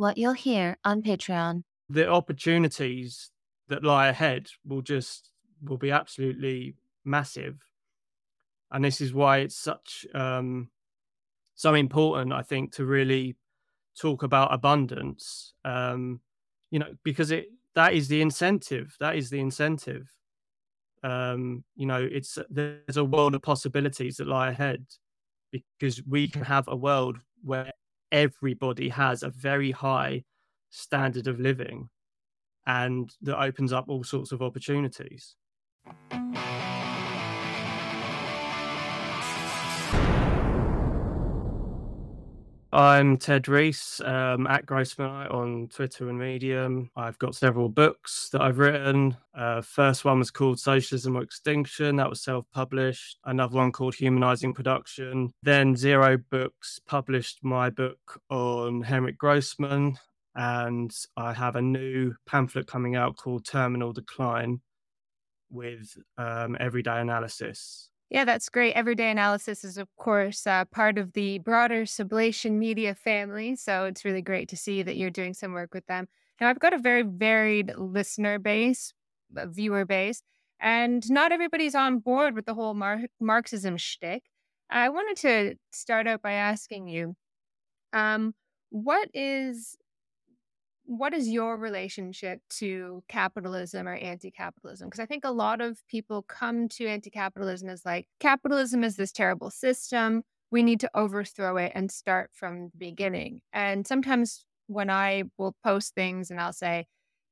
what you'll hear on Patreon. The opportunities that lie ahead will just will be absolutely massive, and this is why it's such um, so important, I think, to really talk about abundance. Um, you know, because it that is the incentive. That is the incentive. Um, you know, it's there's a world of possibilities that lie ahead because we can have a world where everybody has a very high standard of living and that opens up all sorts of opportunities. I'm Ted Reese um, at Grossmanite on Twitter and Medium. I've got several books that I've written. Uh, first one was called Socialism or Extinction. That was self-published. Another one called Humanizing Production. Then Zero Books published my book on Henryk Grossman, and I have a new pamphlet coming out called Terminal Decline with um, everyday analysis. Yeah, that's great. Everyday analysis is, of course, uh, part of the broader Sublation Media family. So it's really great to see that you're doing some work with them. Now, I've got a very varied listener base, viewer base, and not everybody's on board with the whole Mar- Marxism shtick. I wanted to start out by asking you, um, what is what is your relationship to capitalism or anti-capitalism? Because i think a lot of people come to anti-capitalism as like capitalism is this terrible system. We need to overthrow it and start from the beginning. And sometimes when i will post things and i'll say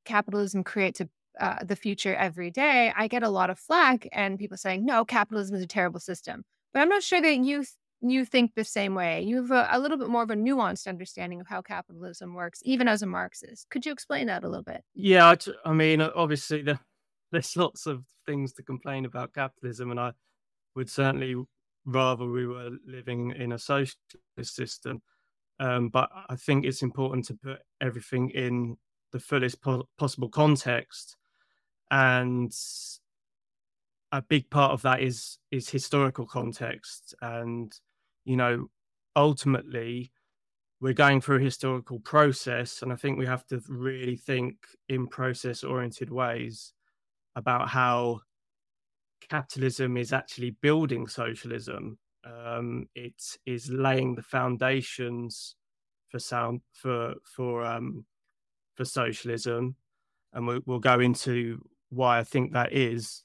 capitalism creates a, uh, the future every day i get a lot of flack and people saying no capitalism is a terrible system. But i'm not sure that you you think the same way. You have a, a, little bit more of a nuanced understanding of how capitalism works, even as a Marxist. Could you explain that a little bit? Yeah, I, mean, obviously, the, there's lots of things to complain about capitalism, and I would certainly rather we were living in a socialist system. Um, but I think it's important to put everything in the fullest po- possible context, and a big part of that is is historical context and you know, ultimately we're going through a historical process, and I think we have to really think in process oriented ways about how capitalism is actually building socialism. Um, it is laying the foundations for sound for for um, for socialism, and we'll, we'll go into why I think that is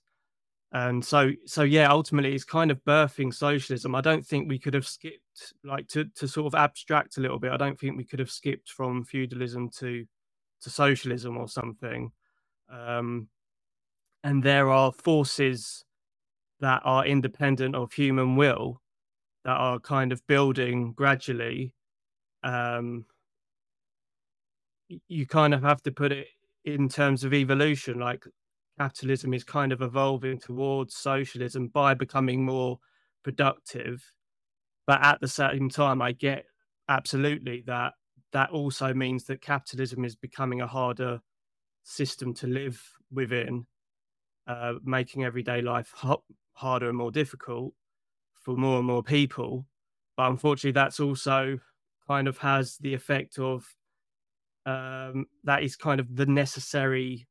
and so so yeah ultimately it's kind of birthing socialism. I don't think we could have skipped like to to sort of abstract a little bit i don't think we could have skipped from feudalism to to socialism or something. Um and there are forces that are independent of human will that are kind of building gradually. Um you kind of have to put it in terms of evolution like capitalism is kind of evolving towards socialism by becoming more productive. But at the same time, I get absolutely that that also means that capitalism is becoming a harder system to live within, uh, making everyday life harder and more difficult for more and more people. But unfortunately, that's also kind of has the effect of um, that is kind of the necessary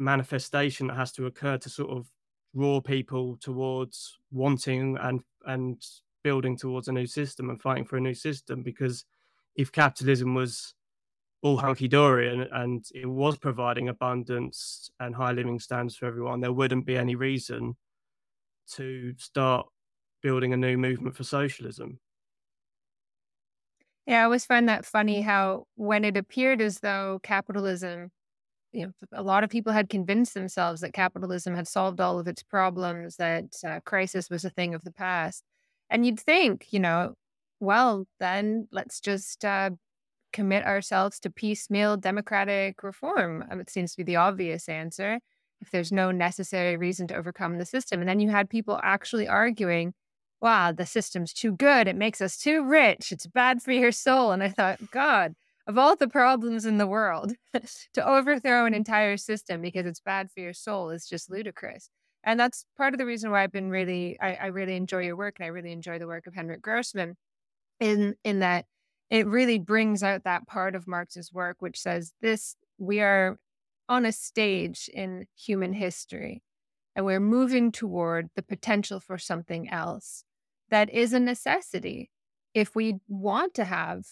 manifestation that has to occur to sort of draw people towards wanting and and building towards a new system and fighting for a new system because if capitalism was all hunky dory and, and it was providing abundance and high living standards for everyone, there wouldn't be any reason to start building a new movement for socialism. Yeah, I always find that funny how when it appeared as though capitalism you know, a lot of people had convinced themselves that capitalism had solved all of its problems, that uh, crisis was a thing of the past. And you'd think, you know, well, then let's just uh, commit ourselves to piecemeal democratic reform. It seems to be the obvious answer if there's no necessary reason to overcome the system. And then you had people actually arguing, wow, the system's too good. It makes us too rich. It's bad for your soul. And I thought, God, of all the problems in the world, to overthrow an entire system because it's bad for your soul is just ludicrous. And that's part of the reason why I've been really, I, I really enjoy your work and I really enjoy the work of Henryk Grossman in, in that it really brings out that part of Marx's work, which says this we are on a stage in human history and we're moving toward the potential for something else that is a necessity if we want to have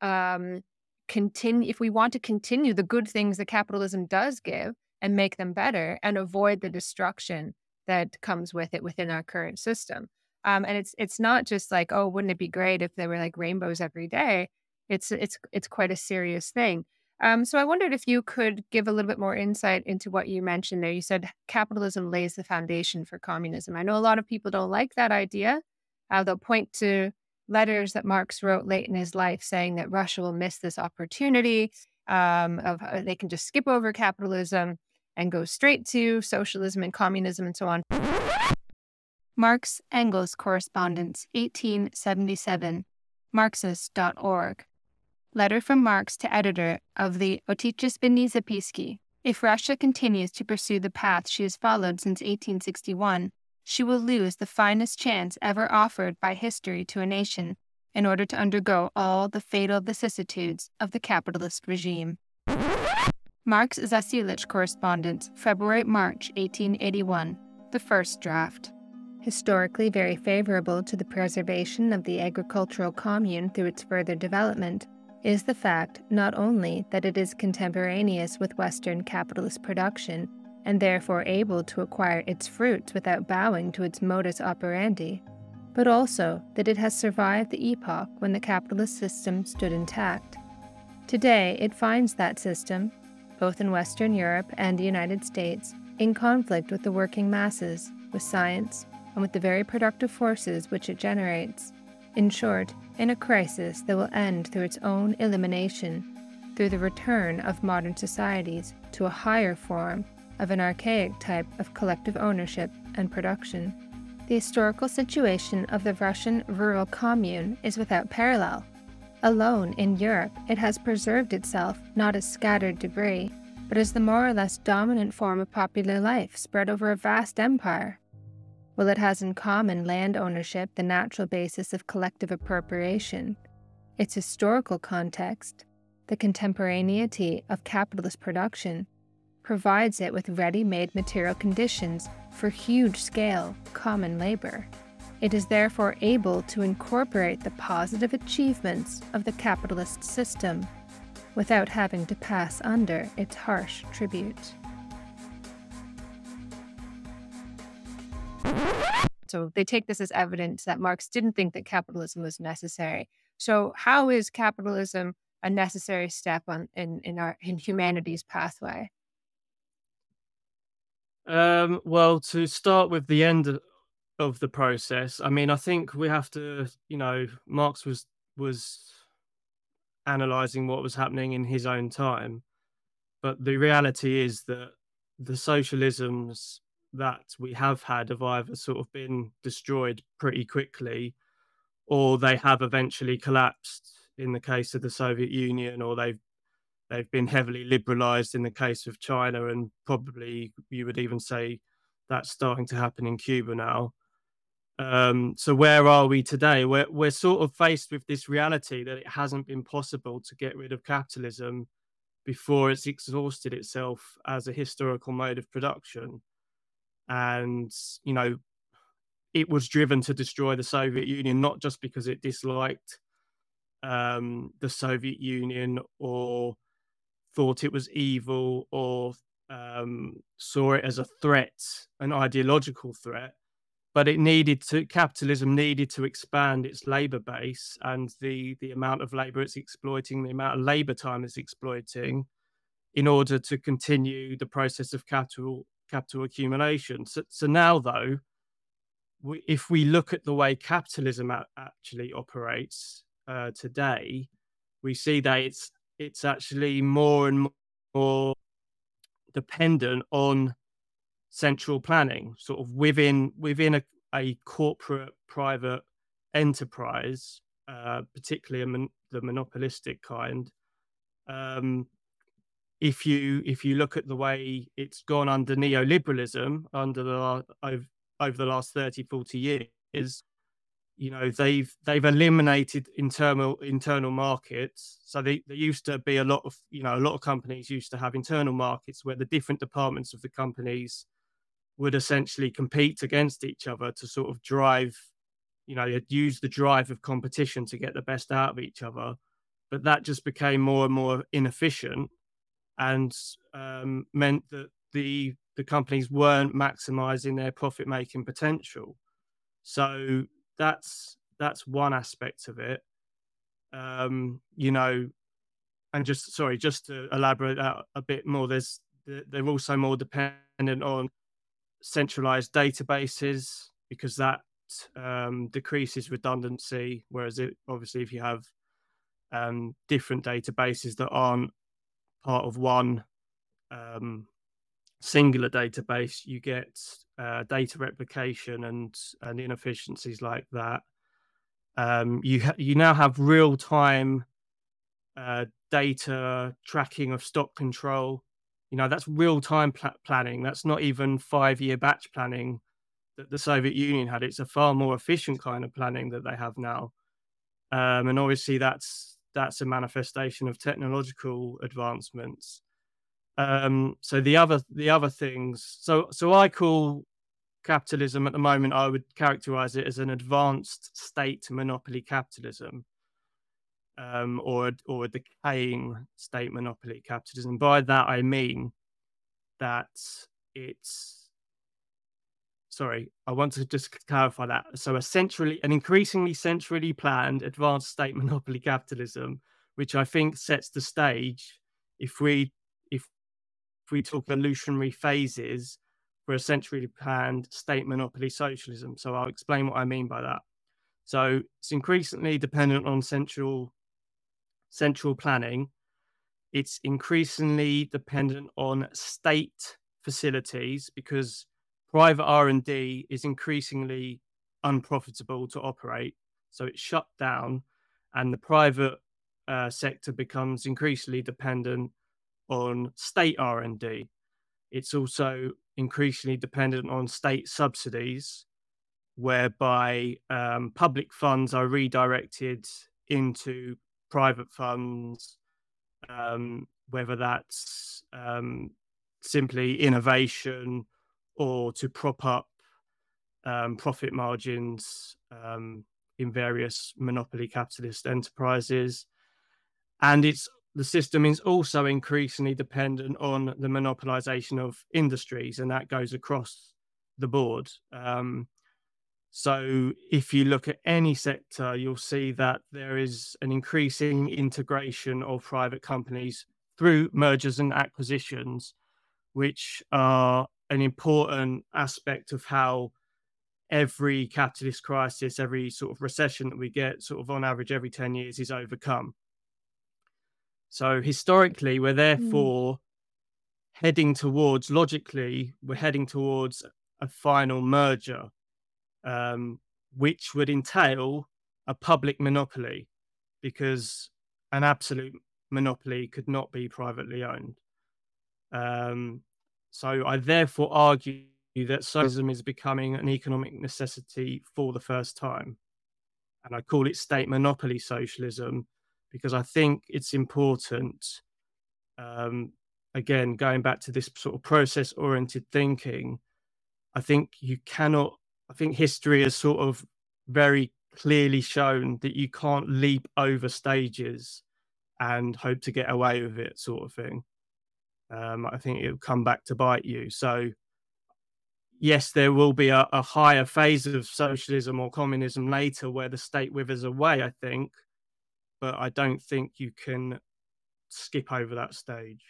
um, continue if we want to continue the good things that capitalism does give and make them better and avoid the destruction that comes with it within our current system. Um, and it's it's not just like oh wouldn't it be great if there were like rainbows every day? It's it's it's quite a serious thing. Um, so i wondered if you could give a little bit more insight into what you mentioned there. You said capitalism lays the foundation for communism. I know a lot of people don't like that idea uh, they'll point to letters that Marx wrote late in his life saying that Russia will miss this opportunity um, of uh, they can just skip over capitalism and go straight to socialism and communism and so on. Marx Engels Correspondence, 1877, Marxist.org. Letter from Marx to editor of the Otechestvenny Zapiski. If Russia continues to pursue the path she has followed since 1861, she will lose the finest chance ever offered by history to a nation in order to undergo all the fatal vicissitudes of the capitalist regime. Marx Zasulich Correspondence, February March 1881, the first draft. Historically very favorable to the preservation of the agricultural commune through its further development is the fact not only that it is contemporaneous with Western capitalist production and therefore able to acquire its fruits without bowing to its modus operandi, but also that it has survived the epoch when the capitalist system stood intact. Today, it finds that system, both in Western Europe and the United States, in conflict with the working masses, with science, and with the very productive forces which it generates. In short, in a crisis that will end through its own elimination, through the return of modern societies to a higher form of an archaic type of collective ownership and production. The historical situation of the Russian rural commune is without parallel. Alone in Europe, it has preserved itself not as scattered debris, but as the more or less dominant form of popular life spread over a vast empire. While it has in common land ownership the natural basis of collective appropriation, its historical context, the contemporaneity of capitalist production, provides it with ready made material conditions for huge scale, common labor. It is therefore able to incorporate the positive achievements of the capitalist system without having to pass under its harsh tribute. So they take this as evidence that Marx didn't think that capitalism was necessary. So how is capitalism a necessary step on in, in our in humanity's pathway? Um, well, to start with the end of the process, I mean, I think we have to, you know, Marx was was analyzing what was happening in his own time, but the reality is that the socialisms that we have had have either sort of been destroyed pretty quickly, or they have eventually collapsed. In the case of the Soviet Union, or they've They've been heavily liberalized in the case of China, and probably you would even say that's starting to happen in Cuba now. Um, so where are we today? We're we're sort of faced with this reality that it hasn't been possible to get rid of capitalism before it's exhausted itself as a historical mode of production, and you know, it was driven to destroy the Soviet Union not just because it disliked um, the Soviet Union or thought it was evil or um, saw it as a threat, an ideological threat. But it needed to capitalism needed to expand its labor base and the the amount of labor it's exploiting, the amount of labor time it's exploiting, in order to continue the process of capital capital accumulation. So, so now though, if we look at the way capitalism actually operates uh, today, we see that it's it's actually more and more dependent on central planning, sort of within within a, a corporate private enterprise, uh, particularly mon- the monopolistic kind. Um, if you if you look at the way it's gone under neoliberalism under the over, over the last 30 40 years you know they've they've eliminated internal internal markets. So they, there used to be a lot of you know a lot of companies used to have internal markets where the different departments of the companies would essentially compete against each other to sort of drive you know use the drive of competition to get the best out of each other. But that just became more and more inefficient and um, meant that the the companies weren't maximizing their profit making potential. So that's that's one aspect of it. Um, you know, and just sorry, just to elaborate out a bit more, there's they're also more dependent on centralized databases because that um, decreases redundancy. Whereas it obviously, if you have um, different databases that aren't part of one um, singular database, you get uh, data replication and and inefficiencies like that. Um, you ha- you now have real time uh, data tracking of stock control. You know that's real time pl- planning. That's not even five year batch planning that the Soviet Union had. It's a far more efficient kind of planning that they have now. Um, and obviously that's that's a manifestation of technological advancements. Um, so the other the other things. So so I call capitalism at the moment. I would characterize it as an advanced state monopoly capitalism, um, or or a decaying state monopoly capitalism. By that I mean that it's. Sorry, I want to just clarify that. So, a centrally, an increasingly centrally planned advanced state monopoly capitalism, which I think sets the stage if we if we talk evolutionary phases for a centrally planned state monopoly socialism. So I'll explain what I mean by that. So it's increasingly dependent on central central planning. It's increasingly dependent on state facilities because private R&D is increasingly unprofitable to operate. So it's shut down and the private uh, sector becomes increasingly dependent on state R&D. It's also increasingly dependent on state subsidies, whereby um, public funds are redirected into private funds, um, whether that's um, simply innovation or to prop up um, profit margins um, in various monopoly capitalist enterprises. And it's the system is also increasingly dependent on the monopolization of industries, and that goes across the board. Um, so, if you look at any sector, you'll see that there is an increasing integration of private companies through mergers and acquisitions, which are an important aspect of how every capitalist crisis, every sort of recession that we get, sort of on average every 10 years, is overcome. So historically, we're hmm. therefore mm. heading towards, logically, we're heading towards a final merger, um, which would entail a public monopoly because an absolute monopoly could not be privately owned. Um, so I therefore argue that socialism is becoming an economic necessity for the first time. And I call it state monopoly socialism because I think it's important. Um, again, going back to this sort of process oriented thinking, I think you cannot, I think history has sort of very clearly shown that you can't leap over stages and hope to get away with it, sort of thing. Um, I think it'll come back to bite you. So, yes, there will be a, a, higher phase of socialism or communism later where the state withers away, I think but I don't think you can skip over that stage.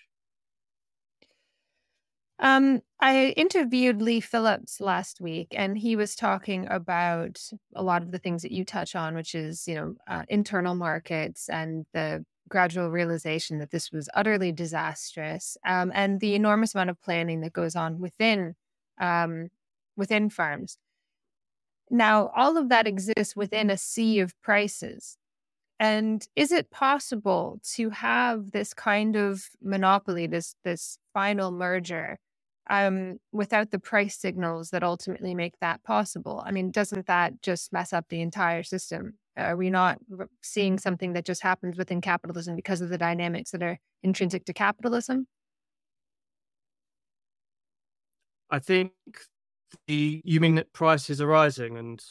Um, I interviewed Leigh Phillips last week, and he was talking about a lot of the things that you touch on, which is, you know, uh, internal markets and the gradual realization that this was utterly disastrous, um, and the enormous amount of planning that goes on within um, within farms. Now, all of that exists within a sea of prices. And is it possible to have this kind of monopoly, this this final merger, um, without the price signals that ultimately make that possible. I mean, doesn't that just mess up the entire system? Are we not seeing something that just happens within capitalism because of the dynamics that are intrinsic to capitalism? I think the you mean that prices are rising and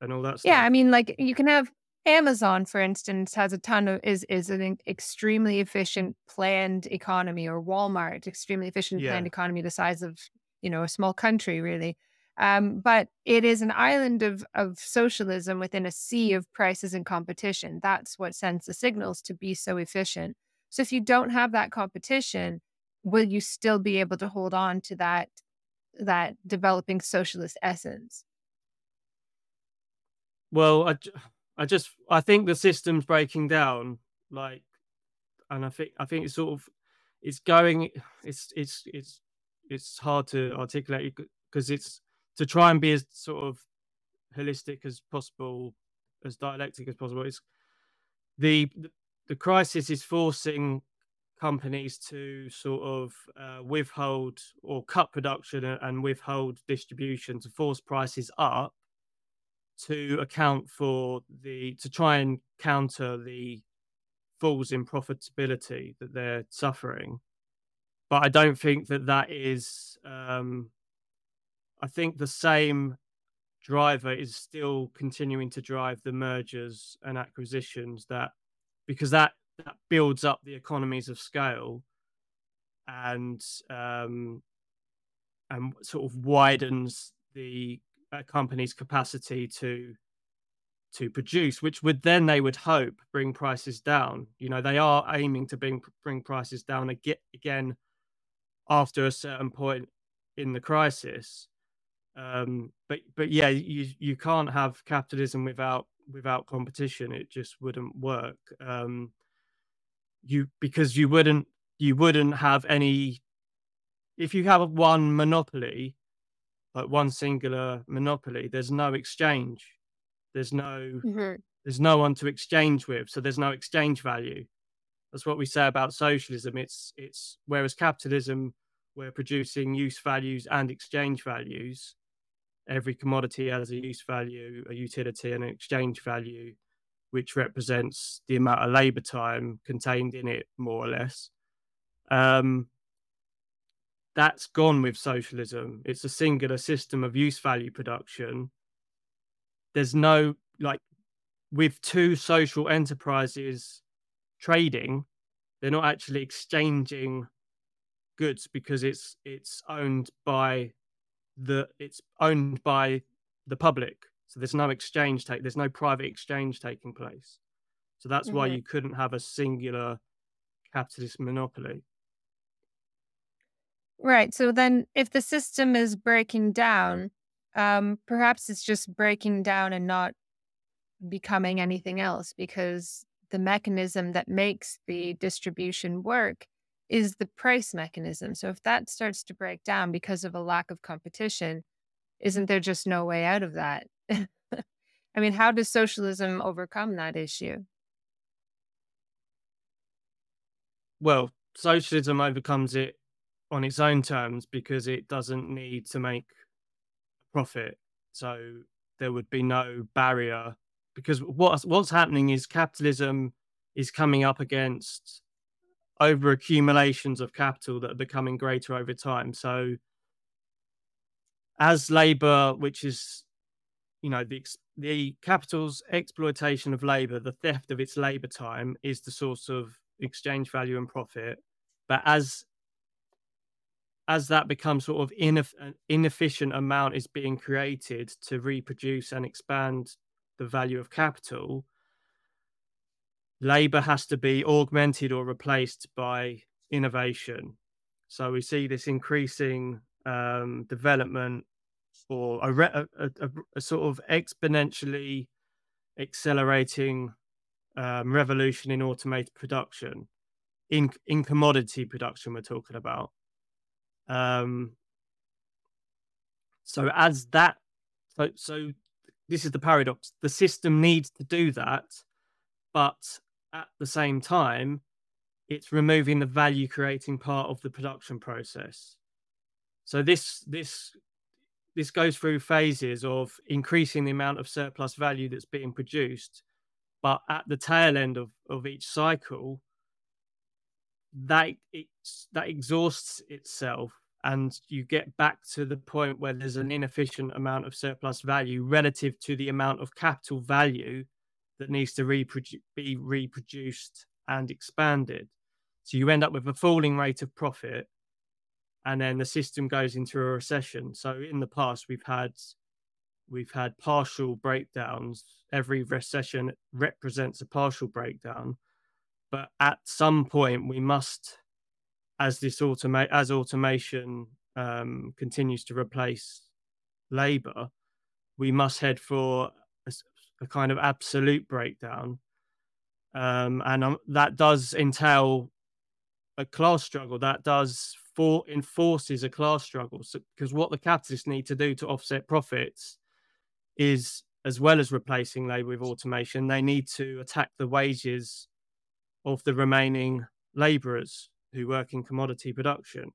and all that stuff. Yeah, I mean, like you can have Amazon, for instance, has a ton of is is an extremely efficient planned economy, or Walmart, extremely efficient Yeah. planned economy, the size of you know a small country, really. Um, but it is an island of of socialism within a sea of prices and competition. That's what sends the signals to be so efficient. So if you don't have that competition, will you still be able to hold on to that that developing socialist essence? Well, I, I just I think the system's breaking down, like, and I think I think it's sort of it's going it's it's it's it's hard to articulate because it's to try and be as sort of holistic as possible, as dialectic as possible. It's the the, crisis is forcing companies to sort of uh, withhold or cut production and withhold distribution to force prices up to account for the to try and counter the falls in profitability that they're suffering. But i don't think that that is um i think the same driver is still continuing to drive the mergers and acquisitions that because that that builds up the economies of scale and um and sort of widens the uh, company's capacity to to produce, which would then they would hope bring prices down. You know, they are aiming to bring bring prices down again after a certain point in the crisis. Um, but but yeah, you you can't have capitalism without without competition. It just wouldn't work. Um, you because you wouldn't you wouldn't have any if you have one monopoly like one singular monopoly there's no exchange. There's no there's no one to exchange with so there's no exchange value. That's what we say about socialism. It's it's whereas capitalism we're producing use values and exchange values. Every commodity has a use value a utility and an exchange value which represents the amount of labor time contained in it more or less. Um, that's gone with socialism. It's a singular system of use value production. There's no like with two social enterprises trading, they're not actually exchanging goods because it's it's owned by the it's owned by the public. So there's no exchange take there's no private exchange taking place. So that's why Mhm. you couldn't have a singular capitalist monopoly. Right. So then, if the system is breaking down, um, perhaps it's just breaking down and not becoming anything else because the mechanism that makes the distribution work is the price mechanism. So, if that starts to break down because of a lack of competition, isn't there just no way out of that? I mean, how does socialism overcome that issue? well, socialism overcomes it on its own terms because it doesn't need to make profit. So there would be no barrier because what's what's happening is capitalism is coming up against over accumulations of capital that are becoming greater over time. So as labor, which is you know the the capital's exploitation of labor, the theft of its labor time is the source of exchange value and profit. But as as that becomes sort of ineff- an inefficient amount is being created to reproduce and expand the value of capital, labor has to be augmented or replaced by innovation. So we see this increasing um, development or a, re- a, a, a sort of exponentially accelerating um, revolution in automated production, in in commodity production. We're talking about. Um, so as that, so so this is the paradox. The system needs to do that, but at the same time, it's removing the value creating part of the production process. So this this this goes through phases of increasing the amount of surplus value that's being produced, but at the tail end of, of each cycle, that it's that exhausts itself and you get back to the point where there's an inefficient amount of surplus value relative to the amount of capital value that needs to reprodu- be reproduced and expanded. So you end up with a falling rate of profit, and then the system goes into a recession. So in the past, we've had we've had partial breakdowns. Every recession represents a partial breakdown, but at some point, we must as this automate as automation um, continues to replace labor, we must head for a, a kind of absolute breakdown, um, and um, that does entail a class struggle. That does for enforces a class struggle because what the capitalists need to do to offset profits is as well as replacing labor with automation, they need to attack the wages of the remaining laborers who work in commodity production.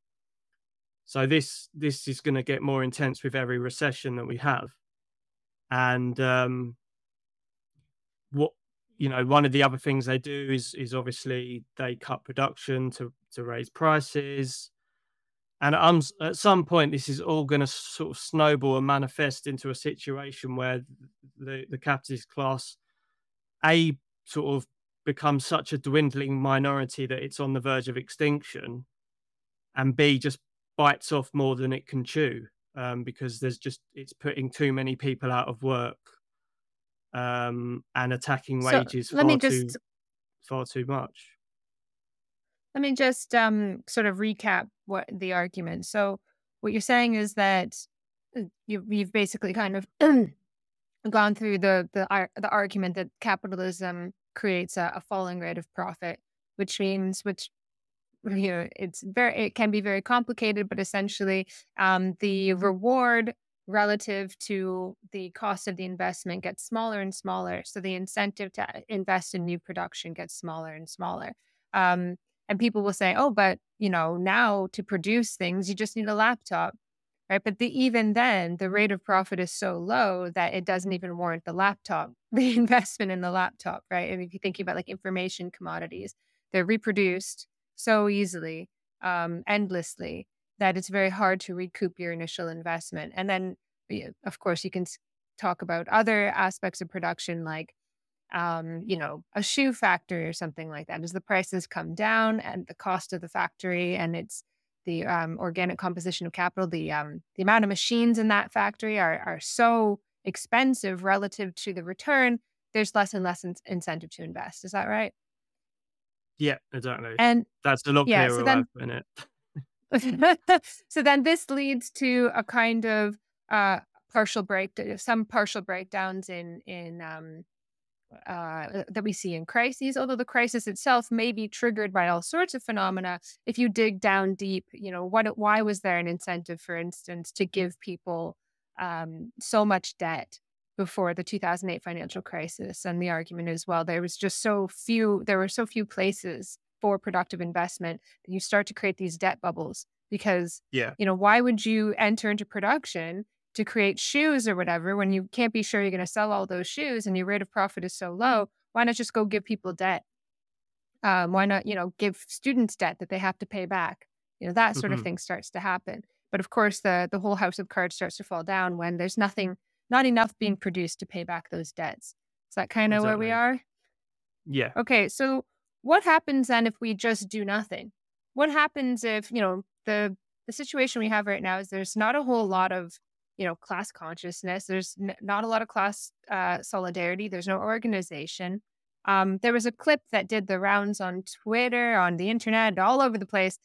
So this this is going to get more intense with every recession that we have, and um, what you know, one of the other things they do is is obviously they cut production to to raise prices, and at some point this is all going to sort of snowball and manifest into a situation where the the capitalist class, a sort of become such a dwindling minority that it's on the verge of extinction, and B just bites off more than it can chew um, because there's just it's putting too many people out of work um, and attacking wages so far just, too far too much. Let me just um, sort of recap what the argument. So what you're saying is that uh, you, you've basically kind of gone through the the the argument that capitalism creates a, a falling rate of profit, which means which you know it's very it can be very complicated, but essentially um, the reward relative to the cost of the investment gets smaller and smaller. So the incentive to invest in new production gets smaller and smaller. Um, and people will say, "Oh, but you know, now to produce things, you just need a laptop." Right? But the, even then, the rate of profit is so low that it doesn't even warrant the laptop, the investment in the laptop, right? And if you're thinking about like information commodities, they're reproduced so easily, um, endlessly, that it's very hard to recoup your initial investment. And then, of course, you can talk about other aspects of production like um, you know, a shoe factory or something like that. As the prices come down and the cost of the factory and its the um, organic composition of capital, the um, the amount of machines in that factory are are so expensive relative to the return. There's less and less in- incentive to invest. Is that right? Yeah, exactly. And that's a lot yeah, clearer so then, in it. so then this leads to a kind of uh, partial break, some partial breakdowns in in um, uh, that we see in crises, although the crisis itself may be triggered by all sorts of phenomena. If you dig down deep, you know, what, why was there an incentive, for instance, to give people um, so much debt before the 2008 financial crisis? And the argument is, well, there was just so few, there were so few places for productive investment that you start to create these debt bubbles because, yeah, you know, why would you enter into production to create shoes or whatever when you can't be sure you're going to sell all those shoes and your rate of profit is so low why not just go give people debt? Um, why not you know give students debt that they have to pay back? You know that sort mm-hmm. of thing starts to happen. But of course the the whole house of cards starts to fall down when there's nothing not enough being produced to pay back those debts. Is that kind of exactly. where we are? Yeah. Okay so what happens then if we just do nothing? What happens if you know the the situation we have right now is there's not a whole lot of you know class consciousness there's n- not a lot of class uh, solidarity there's no organization. Um, there was a clip that did the rounds on twitter on the internet all over the place.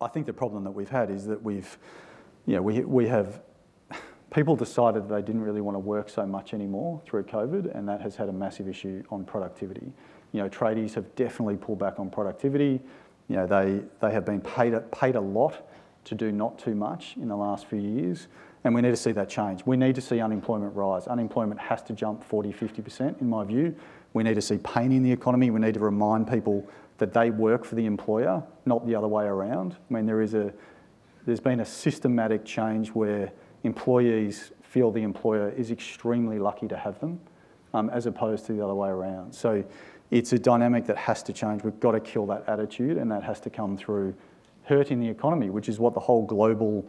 I think the problem that we've had is that we've you know we, we have people decided they didn't really want to work so much anymore through covid and that has had a massive issue on productivity. You know tradies have definitely pulled back on productivity. You know they they have been paid paid a lot to do not too much in the last few years, and we need to see that change. We need to see unemployment rise. Unemployment has to jump 40, 50%, in my view. We need to see pain in the economy. We need to remind people that they work for the employer, not the other way around. I mean, there is a there's been a systematic change where employees feel the employer is extremely lucky to have them, um, as opposed to the other way around. So it's a dynamic that has to change. We've got to kill that attitude, and that has to come through hurting the economy, which is what the whole global,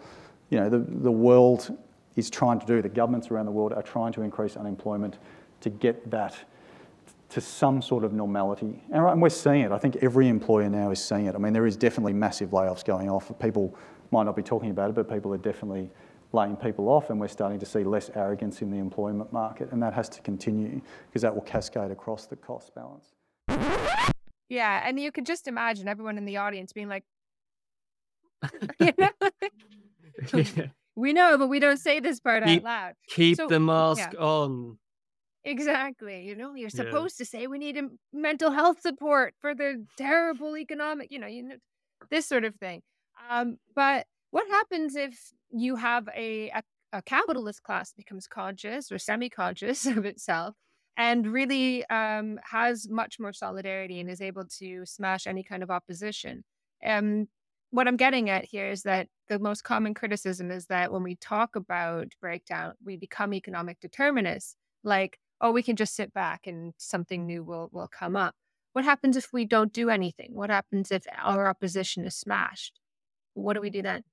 you know, the, the world is trying to do. The governments around the world are trying to increase unemployment to get that to some sort of normality. And we're seeing it. I think every employer now is seeing it. I mean, there is definitely massive layoffs going off. People might not be talking about it, but people are definitely laying people off, and we're starting to see less arrogance in the employment market, and that has to continue because that will cascade across the cost balance. Yeah, and you could just imagine everyone in the audience being like, you know, yeah. we know, but we don't say this part keep, out loud. Keep so, the mask yeah. on. Exactly. You know, you're supposed yeah. to say we need a mental health support for the terrible economic, you know, you know, this sort of thing. Um, but what happens if you have a, a, a capitalist class becomes conscious or semi-conscious of itself and really um, has much more solidarity and is able to smash any kind of opposition. Um, what I'm getting at here is that the most common criticism is that when we talk about breakdown, we become economic determinists. Like, oh, we can just sit back and something new will will come up. What happens if we don't do anything? What happens if our opposition is smashed? What do we do then?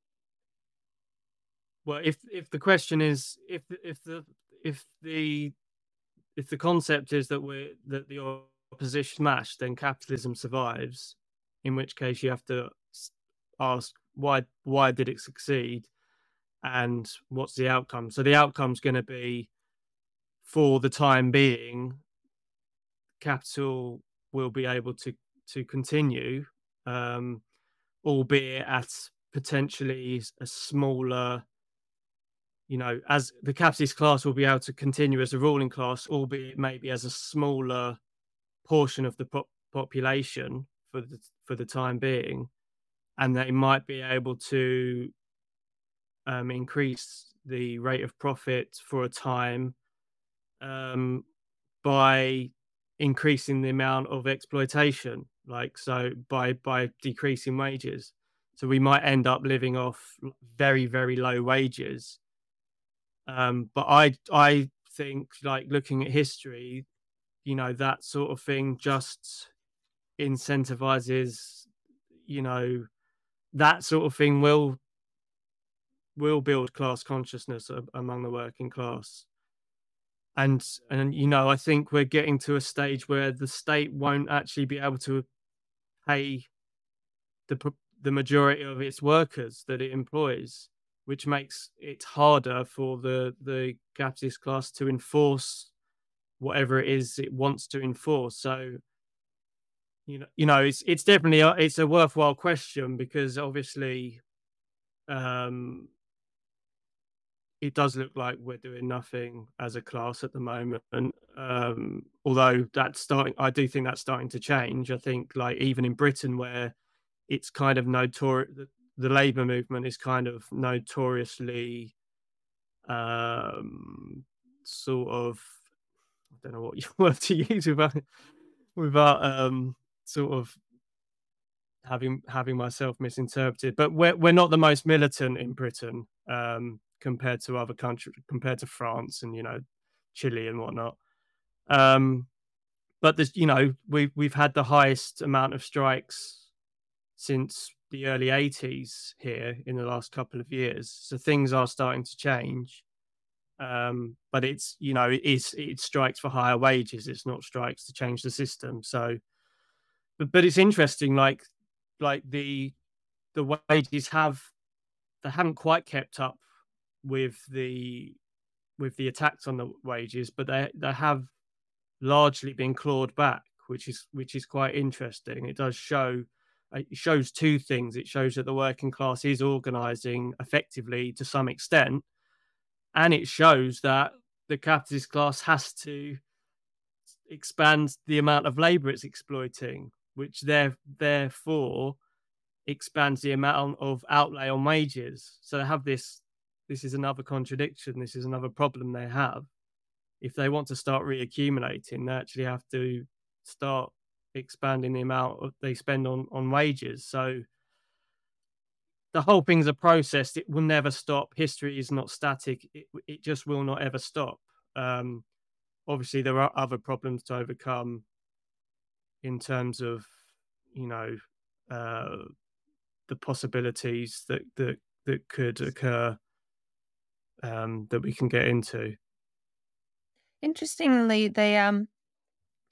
Well, if if the question is if if the if the if the concept is that we're that the opposition smashed, then capitalism survives. In which case, you have to ask why why did it succeed, and what's the outcome. So the outcome's going to be, for the time being, capital will be able to to continue, um, albeit at potentially a smaller you know, as the capitalist class will be able to continue as a ruling class, albeit maybe as a smaller portion of the po- population for the for the time being, and they might be able to um, increase the rate of profit for a time um, by increasing the amount of exploitation, like so by by decreasing wages. So we might end up living off very very low wages um, but I I think like looking at history, you know, that sort of thing just incentivizes, you know, that sort of thing will will build class consciousness among the working class and and you know i think we're getting to a stage where the state won't actually be able to pay the the majority of its workers that it employs which makes it harder for the the capitalist class to enforce whatever it is it wants to enforce. So, you know, you know, it's it's definitely a, it's a worthwhile question because obviously, um, it does look like we're doing nothing as a class at the moment. And um, although that's starting, I do think that's starting to change. I think like even in Britain where it's kind of notorious the labor movement is kind of notoriously um, sort of I don't know what you word to use without without um, sort of having having myself misinterpreted. But we're we're not the most militant in Britain um, compared to other countries, compared to France and you know Chile and whatnot. Um, but there's you know we we've had the highest amount of strikes since the early 80s here in the last couple of years. So things are starting to change. Um, but it's, you know, it, is, it strikes for higher wages. It's not strikes to change the system. So, but, but it's interesting, like, like the, the wages have, they haven't quite kept up with the, with the attacks on the wages, but they, they have largely been clawed back, which is, which is quite interesting. It does show, it shows two things. It shows that the working class is organising effectively to some extent, and it shows that the capitalist class has to expand the amount of labour it's exploiting, which there, therefore expands the amount of outlay on wages. So they have this. This is another contradiction. This is another problem they have. If they want to start reaccumulating, they actually have to start expanding the amount they spend on on wages. So the whole thing's a process. It will never stop. History is not static. It, it just will not ever stop. Um, obviously, there are other problems to overcome in terms of, you know, uh, the possibilities that that that could occur um, that we can get into. Interestingly, they um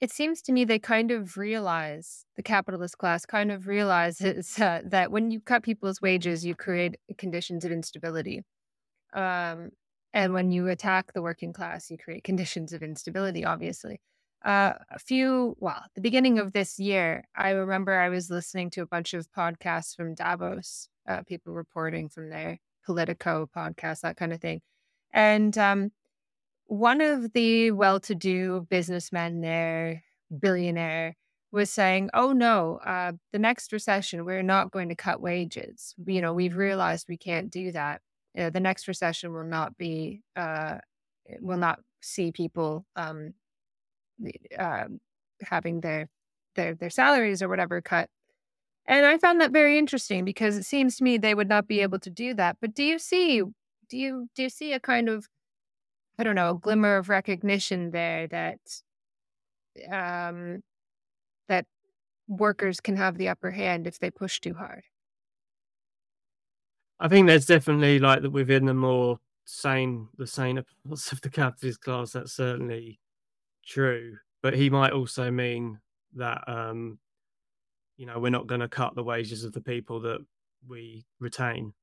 it seems to me they kind of realize the capitalist class kind of realizes uh, that when you cut people's wages, you create conditions of instability. Um, and when you attack the working class, you create conditions of instability, obviously. Uh, a few, well, the beginning of this year, I remember I was listening to a bunch of podcasts from Davos, uh, people reporting from there, Politico podcast, that kind of thing. And um, one of the well to do businessmen there, billionaire, was saying, oh no, uh, the next recession, we're not going to cut wages. You know, we've realized we can't do that. Uh, the next recession will not be, uh, will not see people um, uh, having their, their their salaries or whatever cut. And I found that very interesting because it seems to me they would not be able to do that. But do you see, do you do you see a kind of I don't know, a glimmer of recognition there that um, that workers can have the upper hand if they push too hard. I think there's definitely like that within the more sane, the saner parts of the capitalist class. That's certainly true, but he might also mean that um, you know we're not going to cut the wages of the people that we retain.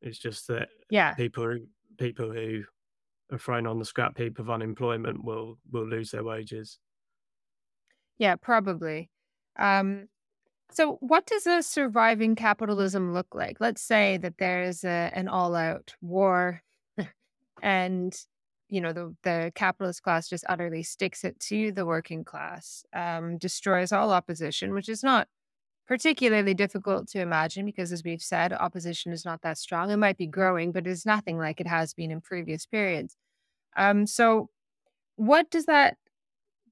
It's just that yeah, people people who are thrown on the scrap heap of unemployment will will lose their wages. Yeah, probably. Um, so, what does a surviving capitalism look like? Let's say that there's a, an all-out war, and you know the the capitalist class just utterly sticks it to the working class, um, destroys all opposition, which is not particularly difficult to imagine because, as we've said, opposition is not that strong. It might be growing, but it's nothing like it has been in previous periods. Um, so what does that,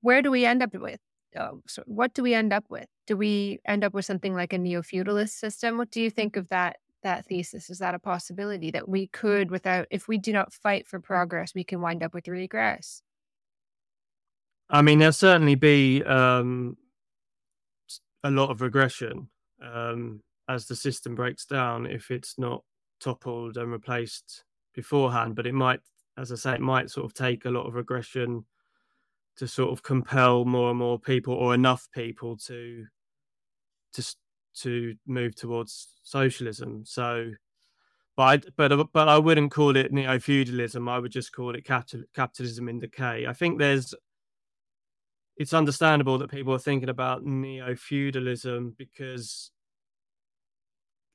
where do we end up with? Oh, so what do we end up with? Do we end up with something like a neo-feudalist system? What do you think of that that thesis? Is that a possibility that we could, without, if we do not fight for progress, we can wind up with regress? I mean, there'll certainly be um, a lot of regression um, as the system breaks down if it's not toppled and replaced beforehand. But it might as I say, it might sort of take a lot of regression to sort of compel more and more people or enough people to to to move towards socialism. So, but I, but uh, but I wouldn't call it neo feudalism. I would just call it capital, capitalism in decay. I think there's it's understandable that people are thinking about neo feudalism because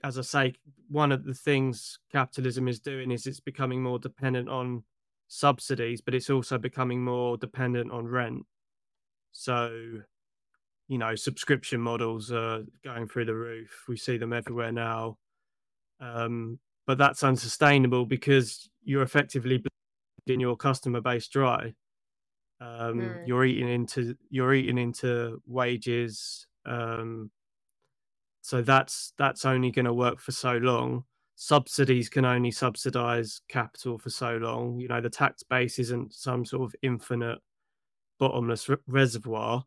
as I say, one of the things capitalism is doing is it's becoming more dependent on subsidies, but it's also becoming more dependent on rent. So, you know, subscription models are going through the roof. We see them everywhere now. Um, but that's unsustainable because you're effectively bleeding your customer base dry. Um, mm. You're eating into you're eating into wages. Um, so that's that's only going to work for so long subsidies can only subsidize capital for so long. You know, the tax base isn't some sort of infinite bottomless re- reservoir.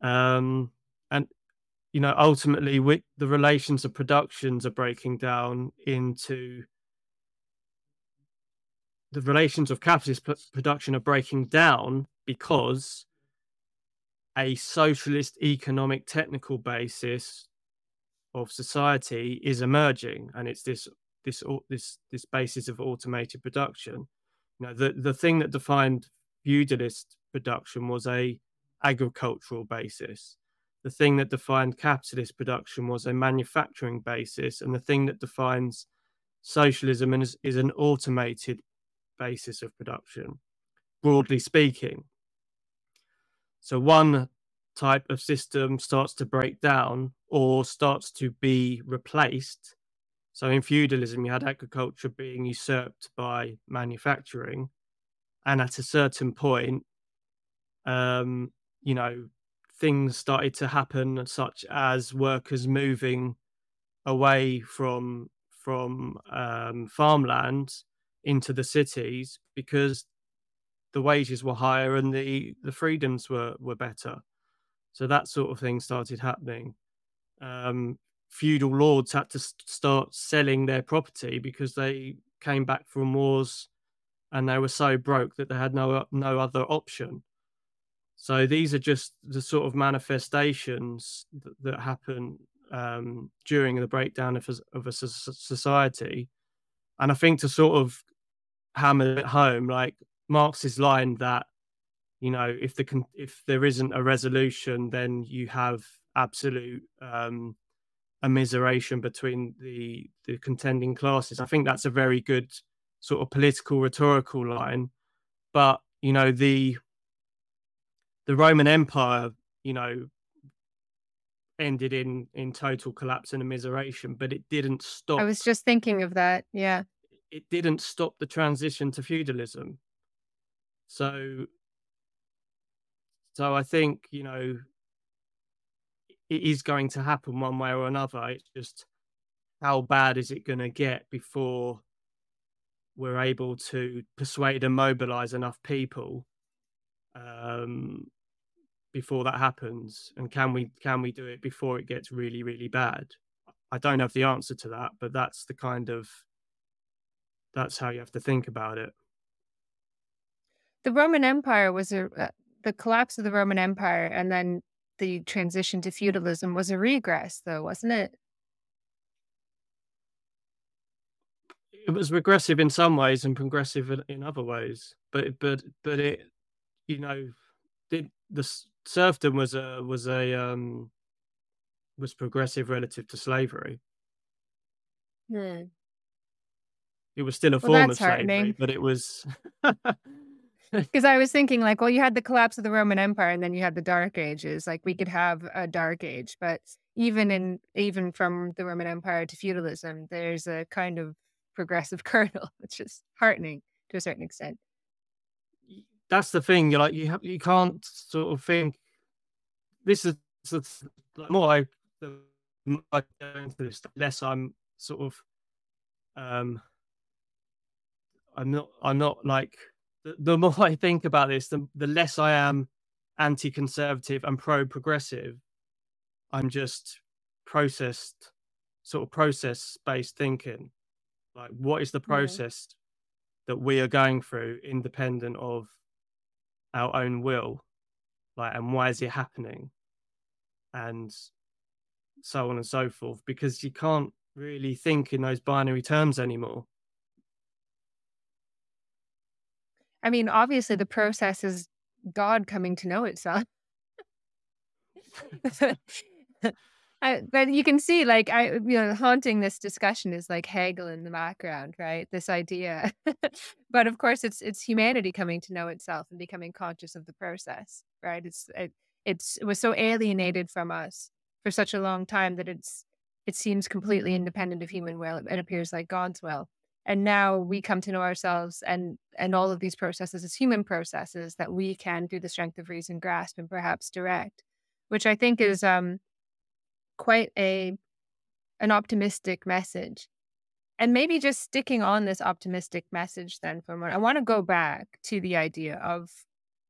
Um, and, you know, ultimately, we, the relations of productions are breaking down into the relations of capitalist production are breaking down because a socialist economic technical basis of society is emerging, and it's this this this this basis of automated production. You know, the the thing that defined feudalist production was a agricultural basis. The thing that defined capitalist production was a manufacturing basis, and the thing that defines socialism is, is an automated basis of production, broadly speaking. So one type of system starts to break down or starts to be replaced. So in feudalism, you had agriculture being usurped by manufacturing. And at a certain point, um, you know, things started to happen, such as workers moving away from from um, farmland into the cities because the wages were higher and the the freedoms were were better. So that sort of thing started happening. Um, feudal lords had to start selling their property because they came back from wars and they were so broke that they had no no other option. So these are just the sort of manifestations that, that happen um, during the breakdown of, of a society. And I think to sort of hammer it home, like Marx's line that you know if the if there isn't a resolution, then you have absolute um, immiseration between the the contending classes. I think that's a very good sort of political rhetorical line. But you know the the Roman Empire, you know, ended in in total collapse and immiseration, but it didn't stop. I was just thinking of that. Yeah, it didn't stop the transition to feudalism. So, so I think you know it is going to happen one way or another. It's just how bad is it going to get before we're able to persuade and mobilize enough people um, before that happens, and can we can we do it before it gets really really bad? I don't have the answer to that, but that's the kind of that's how you have to think about it. The Roman Empire was a uh, the collapse of the Roman Empire, and then the transition to feudalism was a regress, though, wasn't it? It was regressive in some ways and progressive in other ways, but but but it, you know, did the serfdom was a was a um was progressive relative to slavery. Hmm. It was still a well, form of slavery, but it was Because I was thinking, like, well, you had the collapse of the Roman Empire, and then you had the Dark Ages. Like, we could have a Dark Age, but even in even from the Roman Empire to feudalism, there's a kind of progressive kernel, which is heartening to a certain extent. That's the thing. You're like you have you can't sort of think this is like more I the more I go into this, less I'm sort of um I'm not I'm not like the, the more I think about this, the, the less I am anti conservative and pro progressive. I'm just processed, sort of process based thinking. Like, what is the process yeah. that we are going through independent of our own will? Like, and why is it happening? And so on and so forth, because you can't really think in those binary terms anymore. I mean, obviously, the process is God coming to know itself. I, but you can see, like, I, you know, haunting this discussion is like Hegel in the background, right? This idea, but of course, it's it's humanity coming to know itself and becoming conscious of the process, right? It's it, it's it was so alienated from us for such a long time that it's it seems completely independent of human will. It appears like God's will and now we come to know ourselves and and all of these processes as human processes that we can through the strength of reason grasp and perhaps direct which i think is um quite a an optimistic message and maybe just sticking on this optimistic message then for a moment i want to go back to the idea of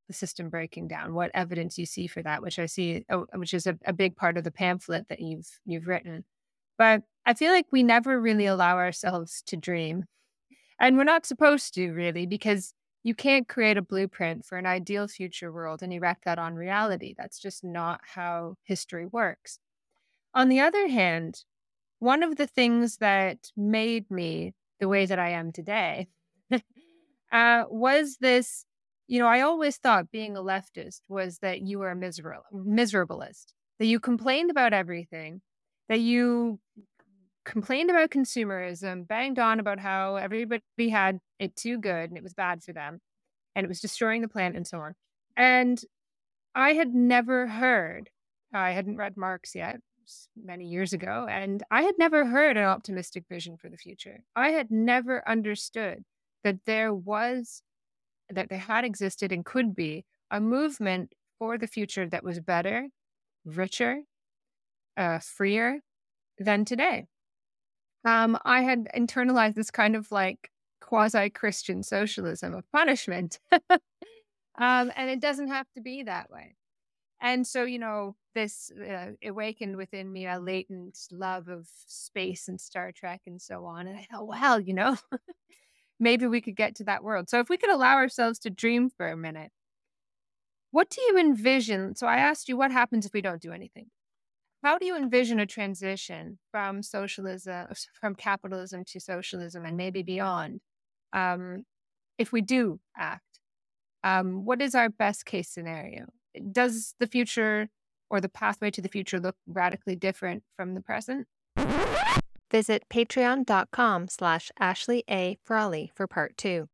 the system breaking down what evidence you see for that which i see oh, which is a, a big part of the pamphlet that you've you've written but I feel like we never really allow ourselves to dream. And we're not supposed to, really, because you can't create a blueprint for an ideal future world and erect that on reality. That's just not how history works. On the other hand, one of the things that made me the way that I am today uh, was this. You know, I always thought being a leftist was that you were a miserable, miserablist, that you complained about everything, that you complained about consumerism, banged on about how everybody had it too good and it was bad for them and it was destroying the planet and so on. And I had never heard, I hadn't read Marx yet, many years ago, and I had never heard an optimistic vision for the future. I had never understood that there was, that there had existed and could be a movement for the future that was better, richer, uh, freer than today. um, I had internalized this kind of like quasi Christian socialism of punishment. um, and it doesn't have to be that way. And so, you know, this uh, awakened within me a latent love of space and Star Trek and so on. And I thought, well, you know, maybe we could get to that world. So if we could allow ourselves to dream for a minute, what do you envision? So I asked you, what happens if we don't do anything? How do you envision a transition from socialism, from capitalism to socialism and maybe beyond? Um, if we do act, um, what is our best case scenario? Does the future or the pathway to the future look radically different from the present? Visit patreon.com slash Ashley A. Frawley for part two.